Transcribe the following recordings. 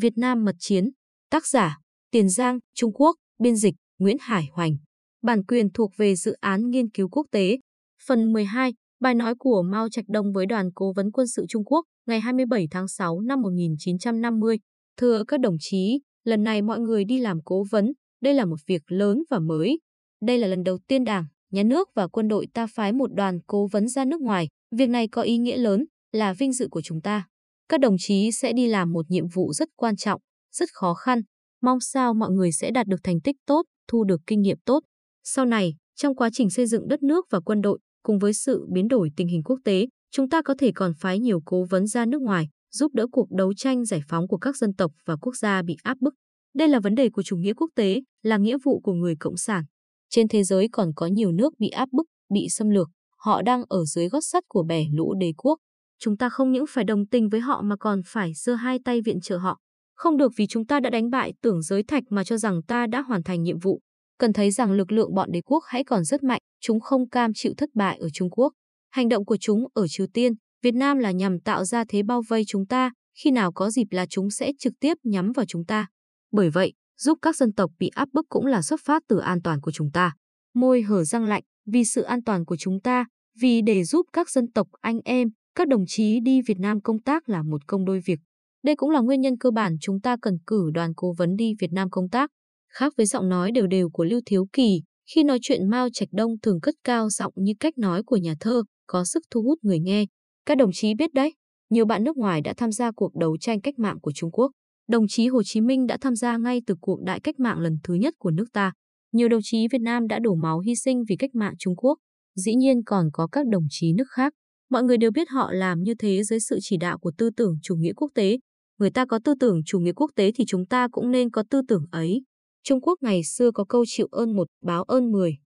Việt Nam mật chiến. Tác giả: Tiền Giang, Trung Quốc, biên dịch: Nguyễn Hải Hoành. Bản quyền thuộc về dự án nghiên cứu quốc tế. Phần 12, bài nói của Mao Trạch Đông với đoàn cố vấn quân sự Trung Quốc ngày 27 tháng 6 năm 1950. Thưa các đồng chí, lần này mọi người đi làm cố vấn, đây là một việc lớn và mới. Đây là lần đầu tiên Đảng, Nhà nước và quân đội ta phái một đoàn cố vấn ra nước ngoài. Việc này có ý nghĩa lớn, là vinh dự của chúng ta. Các đồng chí sẽ đi làm một nhiệm vụ rất quan trọng, rất khó khăn. Mong sao mọi người sẽ đạt được thành tích tốt, thu được kinh nghiệm tốt. Sau này, trong quá trình xây dựng đất nước và quân đội, cùng với sự biến đổi tình hình quốc tế, chúng ta có thể còn phái nhiều cố vấn ra nước ngoài, giúp đỡ cuộc đấu tranh giải phóng của các dân tộc và quốc gia bị áp bức. Đây là vấn đề của chủ nghĩa quốc tế, là nghĩa vụ của người cộng sản. Trên thế giới còn có nhiều nước bị áp bức, bị xâm lược, họ đang ở dưới gót sắt của bè lũ đế quốc. Chúng ta không những phải đồng tình với họ mà còn phải giơ hai tay viện trợ họ. Không được vì chúng ta đã đánh bại tưởng giới thạch mà cho rằng ta đã hoàn thành nhiệm vụ. Cần thấy rằng lực lượng bọn đế quốc hãy còn rất mạnh, chúng không cam chịu thất bại ở Trung Quốc. Hành động của chúng ở Triều Tiên, Việt Nam là nhằm tạo ra thế bao vây chúng ta, khi nào có dịp là chúng sẽ trực tiếp nhắm vào chúng ta. Bởi vậy, giúp các dân tộc bị áp bức cũng là xuất phát từ an toàn của chúng ta. Môi hở răng lạnh, vì sự an toàn của chúng ta, vì để giúp các dân tộc anh em, các đồng chí đi Việt Nam công tác là một công đôi việc. Đây cũng là nguyên nhân cơ bản chúng ta cần cử đoàn cố vấn đi Việt Nam công tác. Khác với giọng nói đều đều của Lưu Thiếu Kỳ, khi nói chuyện Mao Trạch Đông thường cất cao giọng như cách nói của nhà thơ, có sức thu hút người nghe. Các đồng chí biết đấy, nhiều bạn nước ngoài đã tham gia cuộc đấu tranh cách mạng của Trung Quốc. Đồng chí Hồ Chí Minh đã tham gia ngay từ cuộc đại cách mạng lần thứ nhất của nước ta. Nhiều đồng chí Việt Nam đã đổ máu hy sinh vì cách mạng Trung Quốc. Dĩ nhiên còn có các đồng chí nước khác. Mọi người đều biết họ làm như thế dưới sự chỉ đạo của tư tưởng chủ nghĩa quốc tế. Người ta có tư tưởng chủ nghĩa quốc tế thì chúng ta cũng nên có tư tưởng ấy. Trung Quốc ngày xưa có câu chịu ơn một, báo ơn mười.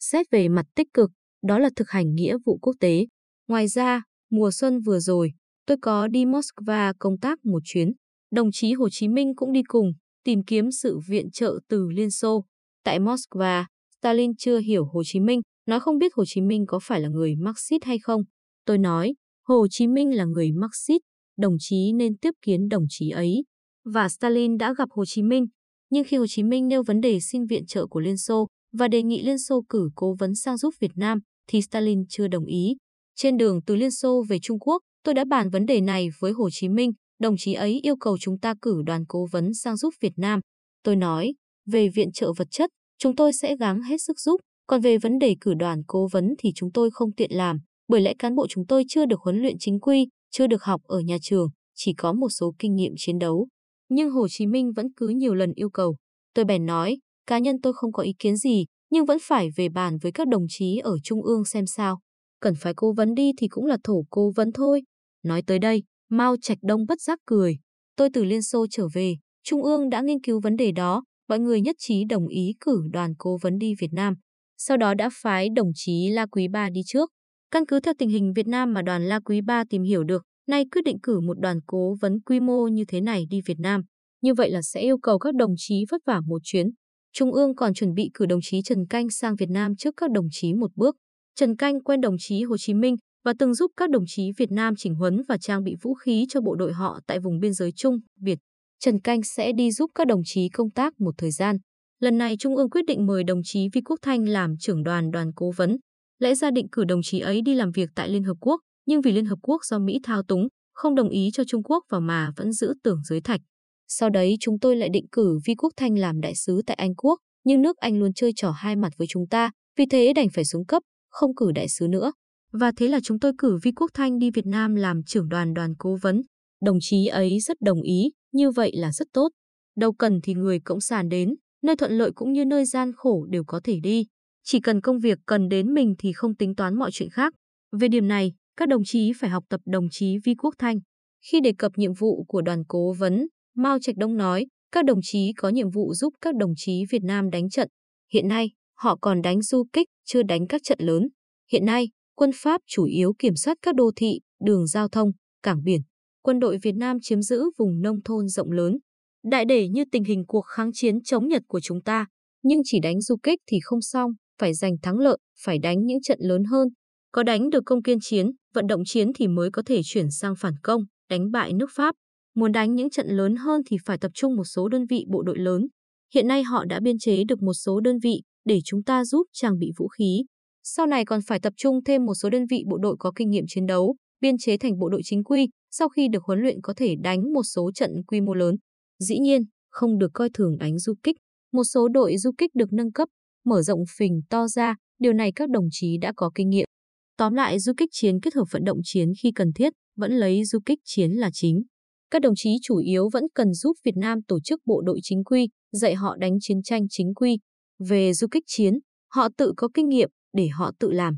Xét về mặt tích cực, đó là thực hành nghĩa vụ quốc tế. Ngoài ra, mùa xuân vừa rồi, tôi có đi Moscow công tác một chuyến. Đồng chí Hồ Chí Minh cũng đi cùng, tìm kiếm sự viện trợ từ Liên Xô. Tại Moscow, Stalin chưa hiểu Hồ Chí Minh, nói không biết Hồ Chí Minh có phải là người Marxist hay không. Tôi nói, Hồ Chí Minh là người Marxist, đồng chí nên tiếp kiến đồng chí ấy. Và Stalin đã gặp Hồ Chí Minh, nhưng khi Hồ Chí Minh nêu vấn đề xin viện trợ của Liên Xô và đề nghị Liên Xô cử cố vấn sang giúp Việt Nam, thì Stalin chưa đồng ý. Trên đường từ Liên Xô về Trung Quốc, tôi đã bàn vấn đề này với Hồ Chí Minh, đồng chí ấy yêu cầu chúng ta cử đoàn cố vấn sang giúp Việt Nam. Tôi nói, về viện trợ vật chất, chúng tôi sẽ gắng hết sức giúp, còn về vấn đề cử đoàn cố vấn thì chúng tôi không tiện làm, bởi lẽ cán bộ chúng tôi chưa được huấn luyện chính quy, chưa được học ở nhà trường, chỉ có một số kinh nghiệm chiến đấu. Nhưng Hồ Chí Minh vẫn cứ nhiều lần yêu cầu. Tôi bèn nói, cá nhân tôi không có ý kiến gì, nhưng vẫn phải về bàn với các đồng chí ở Trung ương xem sao. Cần phải cố vấn đi thì cũng là thổ cố vấn thôi. Nói tới đây, Mao Trạch Đông bất giác cười. Tôi từ Liên Xô trở về, Trung ương đã nghiên cứu vấn đề đó, mọi người nhất trí đồng ý cử đoàn cố vấn đi Việt Nam. Sau đó đã phái đồng chí La Quý Ba đi trước. Căn cứ theo tình hình Việt Nam mà đoàn La Quý Ba tìm hiểu được, nay quyết định cử một đoàn cố vấn quy mô như thế này đi Việt Nam. Như vậy là sẽ yêu cầu các đồng chí vất vả một chuyến. Trung ương còn chuẩn bị cử đồng chí Trần Canh sang Việt Nam trước các đồng chí một bước. Trần Canh quen đồng chí Hồ Chí Minh và từng giúp các đồng chí Việt Nam chỉnh huấn và trang bị vũ khí cho bộ đội họ tại vùng biên giới Trung, Việt. Trần Canh sẽ đi giúp các đồng chí công tác một thời gian. Lần này Trung ương quyết định mời đồng chí Vi Quốc Thanh làm trưởng đoàn đoàn cố vấn. Lẽ ra định cử đồng chí ấy đi làm việc tại Liên Hợp Quốc, nhưng vì Liên Hợp Quốc do Mỹ thao túng, không đồng ý cho Trung Quốc vào mà vẫn giữ tưởng giới thạch. Sau đấy chúng tôi lại định cử Vi Quốc Thanh làm đại sứ tại Anh Quốc, nhưng nước Anh luôn chơi trò hai mặt với chúng ta, vì thế đành phải xuống cấp, không cử đại sứ nữa. Và thế là chúng tôi cử Vi Quốc Thanh đi Việt Nam làm trưởng đoàn đoàn cố vấn. Đồng chí ấy rất đồng ý, như vậy là rất tốt. Đâu cần thì người Cộng sản đến, nơi thuận lợi cũng như nơi gian khổ đều có thể đi. Chỉ cần công việc cần đến mình thì không tính toán mọi chuyện khác. Về điểm này, các đồng chí phải học tập đồng chí Vi Quốc Thanh. Khi đề cập nhiệm vụ của đoàn cố vấn, Mao Trạch Đông nói, các đồng chí có nhiệm vụ giúp các đồng chí Việt Nam đánh trận. Hiện nay, họ còn đánh du kích, chưa đánh các trận lớn. Hiện nay, quân Pháp chủ yếu kiểm soát các đô thị, đường giao thông, cảng biển. Quân đội Việt Nam chiếm giữ vùng nông thôn rộng lớn. Đại để như tình hình cuộc kháng chiến chống Nhật của chúng ta, nhưng chỉ đánh du kích thì không xong, phải giành thắng lợi, phải đánh những trận lớn hơn. Có đánh được công kiên chiến, vận động chiến thì mới có thể chuyển sang phản công, đánh bại nước Pháp. Muốn đánh những trận lớn hơn thì phải tập trung một số đơn vị bộ đội lớn. Hiện nay họ đã biên chế được một số đơn vị để chúng ta giúp trang bị vũ khí. Sau này còn phải tập trung thêm một số đơn vị bộ đội có kinh nghiệm chiến đấu, biên chế thành bộ đội chính quy, sau khi được huấn luyện có thể đánh một số trận quy mô lớn. Dĩ nhiên, không được coi thường đánh du kích. Một số đội du kích được nâng cấp, mở rộng phình to ra, điều này các đồng chí đã có kinh nghiệm. Tóm lại, du kích chiến kết hợp vận động chiến khi cần thiết, vẫn lấy du kích chiến là chính. Các đồng chí chủ yếu vẫn cần giúp Việt Nam tổ chức bộ đội chính quy, dạy họ đánh chiến tranh chính quy. Về du kích chiến, họ tự có kinh nghiệm để họ tự làm.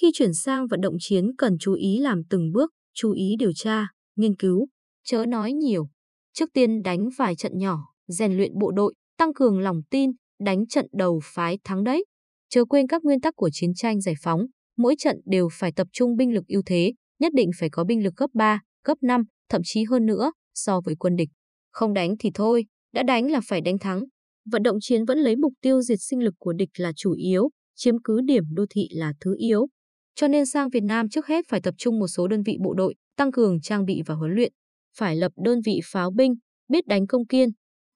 Khi chuyển sang vận động chiến cần chú ý làm từng bước, chú ý điều tra, nghiên cứu, chớ nói nhiều. Trước tiên đánh vài trận nhỏ, rèn luyện bộ đội, tăng cường lòng tin, đánh trận đầu phái thắng đấy. Chớ quên các nguyên tắc của chiến tranh giải phóng, mỗi trận đều phải tập trung binh lực ưu thế, nhất định phải có binh lực cấp 3, cấp 5, thậm chí hơn nữa so với quân địch. Không đánh thì thôi, đã đánh là phải đánh thắng. Vận động chiến vẫn lấy mục tiêu diệt sinh lực của địch là chủ yếu, chiếm cứ điểm đô thị là thứ yếu. Cho nên sang Việt Nam trước hết phải tập trung một số đơn vị bộ đội, tăng cường trang bị và huấn luyện. Phải lập đơn vị pháo binh, biết đánh công kiên.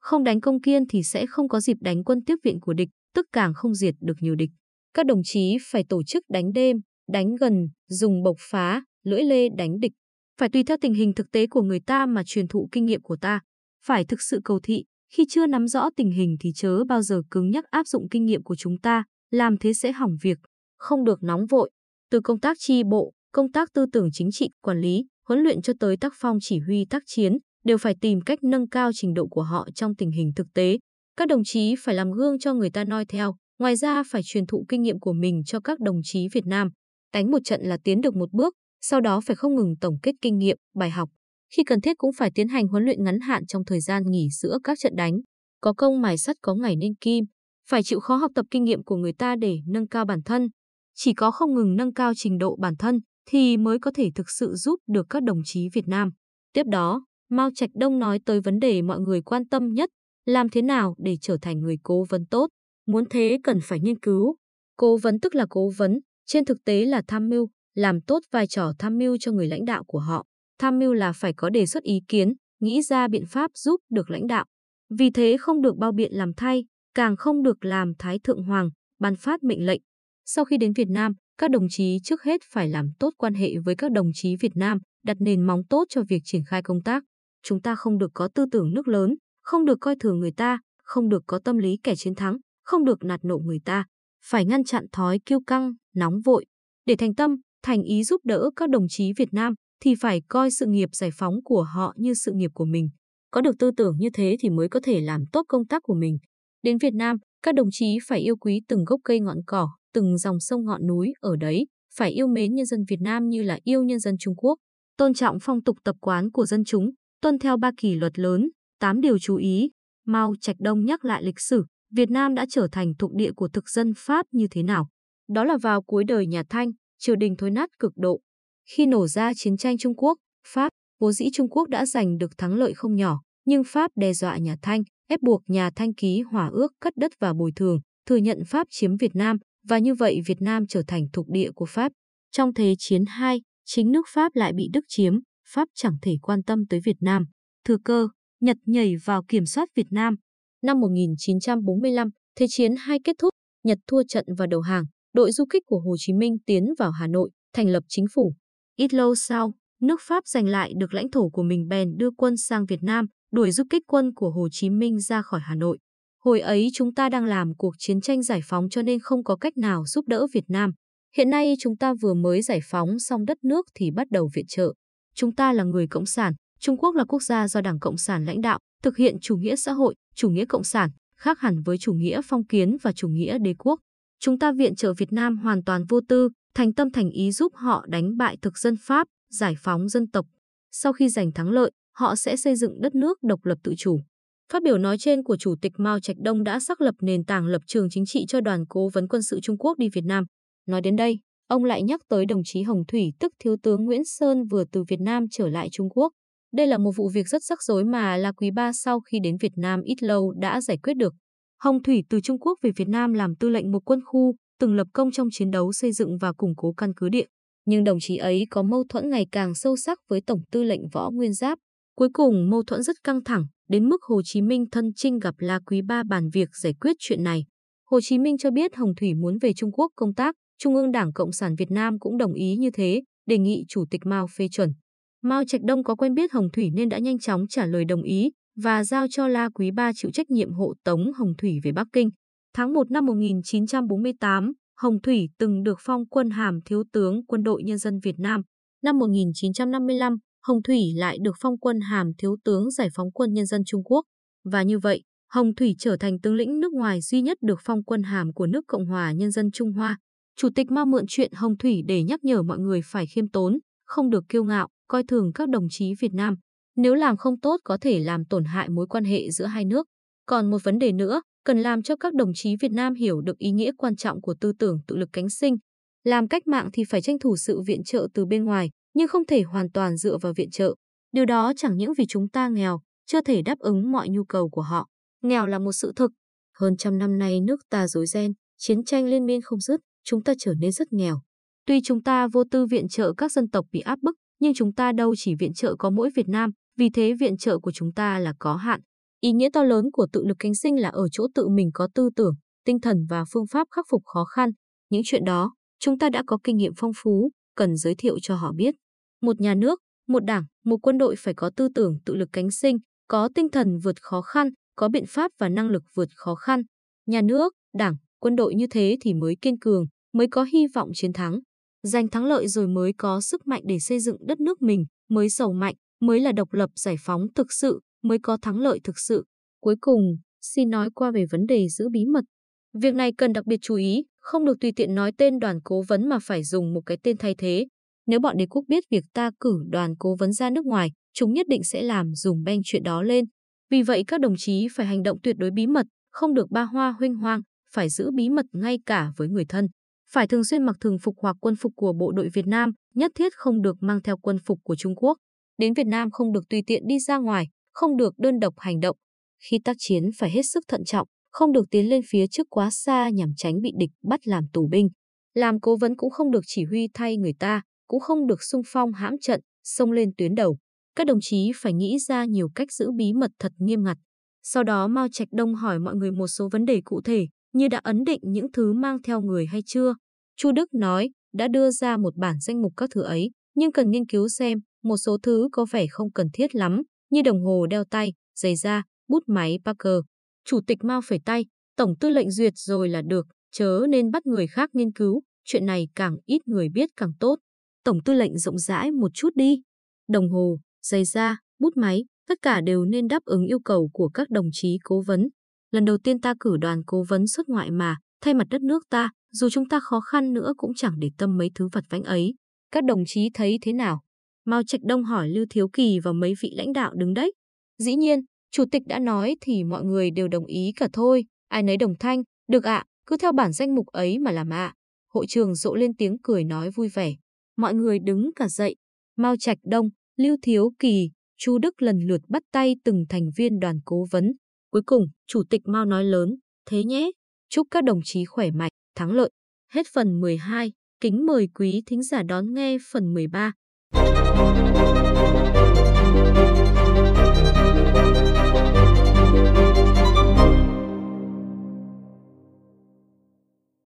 Không đánh công kiên thì sẽ không có dịp đánh quân tiếp viện của địch, tức càng không diệt được nhiều địch. Các đồng chí phải tổ chức đánh đêm, đánh gần, dùng bộc phá, lưỡi lê đánh địch. Phải tùy theo tình hình thực tế của người ta mà truyền thụ kinh nghiệm của ta. Phải thực sự cầu thị, khi chưa nắm rõ tình hình thì chớ bao giờ cứng nhắc áp dụng kinh nghiệm của chúng ta, làm thế sẽ hỏng việc, không được nóng vội. Từ công tác chi bộ, công tác tư tưởng chính trị, quản lý, huấn luyện cho tới tác phong chỉ huy tác chiến, đều phải tìm cách nâng cao trình độ của họ trong tình hình thực tế. Các đồng chí phải làm gương cho người ta noi theo, ngoài ra phải truyền thụ kinh nghiệm của mình cho các đồng chí Việt Nam. Đánh một trận là tiến được một bước, sau đó phải không ngừng tổng kết kinh nghiệm, bài học. Khi cần thiết cũng phải tiến hành huấn luyện ngắn hạn trong thời gian nghỉ giữa các trận đánh. Có công mài sắt có ngày nên kim, phải chịu khó học tập kinh nghiệm của người ta để nâng cao bản thân. Chỉ có không ngừng nâng cao trình độ bản thân thì mới có thể thực sự giúp được các đồng chí Việt Nam. Tiếp đó, Mao Trạch Đông nói tới vấn đề mọi người quan tâm nhất, làm thế nào để trở thành người cố vấn tốt. Muốn thế cần phải nghiên cứu. Cố vấn tức là cố vấn, trên thực tế là tham mưu, làm tốt vai trò tham mưu cho người lãnh đạo của họ. Tham mưu là phải có đề xuất ý kiến, nghĩ ra biện pháp giúp được lãnh đạo. Vì thế không được bao biện làm thay, càng không được làm Thái Thượng Hoàng, ban phát mệnh lệnh. Sau khi đến Việt Nam, các đồng chí trước hết phải làm tốt quan hệ với các đồng chí Việt Nam, đặt nền móng tốt cho việc triển khai công tác. Chúng ta không được có tư tưởng nước lớn, không được coi thường người ta, không được có tâm lý kẻ chiến thắng, không được nạt nộ người ta. Phải ngăn chặn thói kiêu căng, nóng vội. Để thành tâm, thành ý giúp đỡ các đồng chí Việt Nam thì phải coi sự nghiệp giải phóng của họ như sự nghiệp của mình. Có được tư tưởng như thế thì mới có thể làm tốt công tác của mình. Đến Việt Nam, các đồng chí phải yêu quý từng gốc cây ngọn cỏ, từng dòng sông ngọn núi ở đấy, phải yêu mến nhân dân Việt Nam như là yêu nhân dân Trung Quốc, tôn trọng phong tục tập quán của dân chúng, tuân theo ba kỷ luật lớn, tám điều chú ý. Mao Trạch Đông nhắc lại lịch sử, Việt Nam đã trở thành thuộc địa của thực dân Pháp như thế nào. Đó là vào cuối đời nhà Thanh, triều đình thối nát cực độ. Khi nổ ra chiến tranh Trung Quốc, Pháp, vốn dĩ Trung Quốc đã giành được thắng lợi không nhỏ, nhưng Pháp đe dọa nhà Thanh, ép buộc nhà Thanh ký hòa ước cắt đất và bồi thường, thừa nhận Pháp chiếm Việt Nam, và như vậy Việt Nam trở thành thuộc địa của Pháp. Trong Thế chiến 2, chính nước Pháp lại bị Đức chiếm, Pháp chẳng thể quan tâm tới Việt Nam. Thừa cơ, Nhật nhảy vào kiểm soát Việt Nam. Năm 1945, Thế chiến II kết thúc, Nhật thua trận và đầu hàng, đội du kích của Hồ Chí Minh tiến vào Hà Nội, thành lập chính phủ. Ít lâu sau, nước Pháp giành lại được lãnh thổ của mình bèn đưa quân sang Việt Nam, đuổi du kích quân của Hồ Chí Minh ra khỏi Hà Nội. Hồi ấy chúng ta đang làm cuộc chiến tranh giải phóng cho nên không có cách nào giúp đỡ Việt Nam. Hiện nay chúng ta vừa mới giải phóng xong đất nước thì bắt đầu viện trợ. Chúng ta là người Cộng sản, Trung Quốc là quốc gia do Đảng Cộng sản lãnh đạo, thực hiện chủ nghĩa xã hội, chủ nghĩa cộng sản, khác hẳn với chủ nghĩa phong kiến và chủ nghĩa đế quốc. Chúng ta viện trợ Việt Nam hoàn toàn vô tư, thành tâm thành ý giúp họ đánh bại thực dân Pháp, giải phóng dân tộc. Sau khi giành thắng lợi, họ sẽ xây dựng đất nước độc lập tự chủ. Phát biểu nói trên của Chủ tịch Mao Trạch Đông đã xác lập nền tảng lập trường chính trị cho đoàn cố vấn quân sự Trung Quốc đi Việt Nam. Nói đến đây, ông lại nhắc tới đồng chí Hồng Thủy tức Thiếu tướng Nguyễn Sơn vừa từ Việt Nam trở lại Trung Quốc. Đây là một vụ việc rất rắc rối mà La Quý Ba sau khi đến Việt Nam ít lâu đã giải quyết được. Hồng Thủy từ Trung Quốc về Việt Nam làm tư lệnh một quân khu, từng lập công trong chiến đấu xây dựng và củng cố căn cứ địa. Nhưng đồng chí ấy có mâu thuẫn ngày càng sâu sắc với Tổng tư lệnh Võ Nguyên Giáp, Cuối cùng mâu thuẫn rất căng thẳng, đến mức Hồ Chí Minh thân trinh gặp La Quý Ba bàn việc giải quyết chuyện này. Hồ Chí Minh cho biết Hồng Thủy muốn về Trung Quốc công tác, Trung ương Đảng Cộng sản Việt Nam cũng đồng ý như thế, đề nghị Chủ tịch Mao phê chuẩn. Mao Trạch Đông có quen biết Hồng Thủy nên đã nhanh chóng trả lời đồng ý và giao cho La Quý Ba chịu trách nhiệm hộ tống Hồng Thủy về Bắc Kinh. Tháng 1 năm 1948, Hồng Thủy từng được phong quân hàm Thiếu tướng Quân đội Nhân dân Việt Nam. Năm 1955, Hồng Thủy lại được phong quân hàm Thiếu tướng Giải phóng quân Nhân dân Trung Quốc. Và như vậy, Hồng Thủy trở thành tướng lĩnh nước ngoài duy nhất được phong quân hàm của nước Cộng hòa Nhân dân Trung Hoa. Chủ tịch Mao mượn chuyện Hồng Thủy để nhắc nhở mọi người phải khiêm tốn, không được kiêu ngạo, coi thường các đồng chí Việt Nam. Nếu làm không tốt có thể làm tổn hại mối quan hệ giữa hai nước. Còn một vấn đề nữa, cần làm cho các đồng chí Việt Nam hiểu được ý nghĩa quan trọng của tư tưởng tự lực cánh sinh. Làm cách mạng thì phải tranh thủ sự viện trợ từ bên ngoài, nhưng không thể hoàn toàn dựa vào viện trợ. Điều đó chẳng những vì chúng ta nghèo, chưa thể đáp ứng mọi nhu cầu của họ. Nghèo là một sự thực. Hơn trăm năm nay nước ta rối ren, chiến tranh liên miên không dứt, chúng ta trở nên rất nghèo. Tuy chúng ta vô tư viện trợ các dân tộc bị áp bức, nhưng chúng ta đâu chỉ viện trợ có mỗi Việt Nam, vì thế viện trợ của chúng ta là có hạn. Ý nghĩa to lớn của tự lực cánh sinh là ở chỗ tự mình có tư tưởng, tinh thần và phương pháp khắc phục khó khăn. Những chuyện đó, chúng ta đã có kinh nghiệm phong phú, cần giới thiệu cho họ biết. Một nhà nước, một đảng, một quân đội phải có tư tưởng tự lực cánh sinh, có tinh thần vượt khó khăn, có biện pháp và năng lực vượt khó khăn. Nhà nước, đảng, quân đội như thế thì mới kiên cường, mới có hy vọng chiến thắng. Giành thắng lợi rồi mới có sức mạnh để xây dựng đất nước mình, mới giàu mạnh, mới là độc lập giải phóng thực sự, mới có thắng lợi thực sự. Cuối cùng, xin nói qua về vấn đề giữ bí mật. Việc này cần đặc biệt chú ý, không được tùy tiện nói tên đoàn cố vấn mà phải dùng một cái tên thay thế. Nếu bọn đế quốc biết việc ta cử đoàn cố vấn ra nước ngoài, chúng nhất định sẽ làm dùng beng chuyện đó lên. Vì vậy các đồng chí phải hành động tuyệt đối bí mật, không được ba hoa huynh hoang, phải giữ bí mật ngay cả với người thân. Phải thường xuyên mặc thường phục hoặc quân phục của bộ đội Việt Nam, nhất thiết không được mang theo quân phục của Trung Quốc. Đến Việt Nam không được tùy tiện đi ra ngoài, không được đơn độc hành động. Khi tác chiến phải hết sức thận trọng, không được tiến lên phía trước quá xa nhằm tránh bị địch bắt làm tù binh. Làm cố vấn cũng không được chỉ huy thay người ta, cũng không được sung phong hãm trận, xông lên tuyến đầu. Các đồng chí phải nghĩ ra nhiều cách giữ bí mật thật nghiêm ngặt. Sau đó Mao Trạch Đông hỏi mọi người một số vấn đề cụ thể, như đã ấn định những thứ mang theo người hay chưa. Chu Đức nói, đã đưa ra một bản danh mục các thứ ấy, nhưng cần nghiên cứu xem, một số thứ có vẻ không cần thiết lắm, như đồng hồ đeo tay, giày da, bút máy Parker. Chủ tịch Mao phải tay, tổng tư lệnh duyệt rồi là được, chớ nên bắt người khác nghiên cứu, chuyện này càng ít người biết càng tốt. Tổng tư lệnh rộng rãi một chút đi. Đồng hồ, giày da, bút máy, tất cả đều nên đáp ứng yêu cầu của các đồng chí cố vấn. Lần đầu tiên ta cử đoàn cố vấn xuất ngoại mà, thay mặt đất nước ta, dù chúng ta khó khăn nữa cũng chẳng để tâm mấy thứ vặt vãnh ấy. Các đồng chí thấy thế nào? Mao Trạch Đông hỏi Lưu Thiếu Kỳ và mấy vị lãnh đạo đứng đấy. Dĩ nhiên, chủ tịch đã nói thì mọi người đều đồng ý cả thôi, ai nấy đồng thanh, được ạ, cứ theo bản danh mục ấy mà làm ạ. Hội trường rộ lên tiếng cười nói vui vẻ. Mọi người đứng cả dậy. Mao Trạch Đông, Lưu Thiếu Kỳ, Chu Đức lần lượt bắt tay từng thành viên đoàn cố vấn. Cuối cùng, chủ tịch Mao nói lớn, thế nhé, chúc các đồng chí khỏe mạnh, thắng lợi. Hết phần 12, kính mời quý thính giả đón nghe phần 13. Thank you.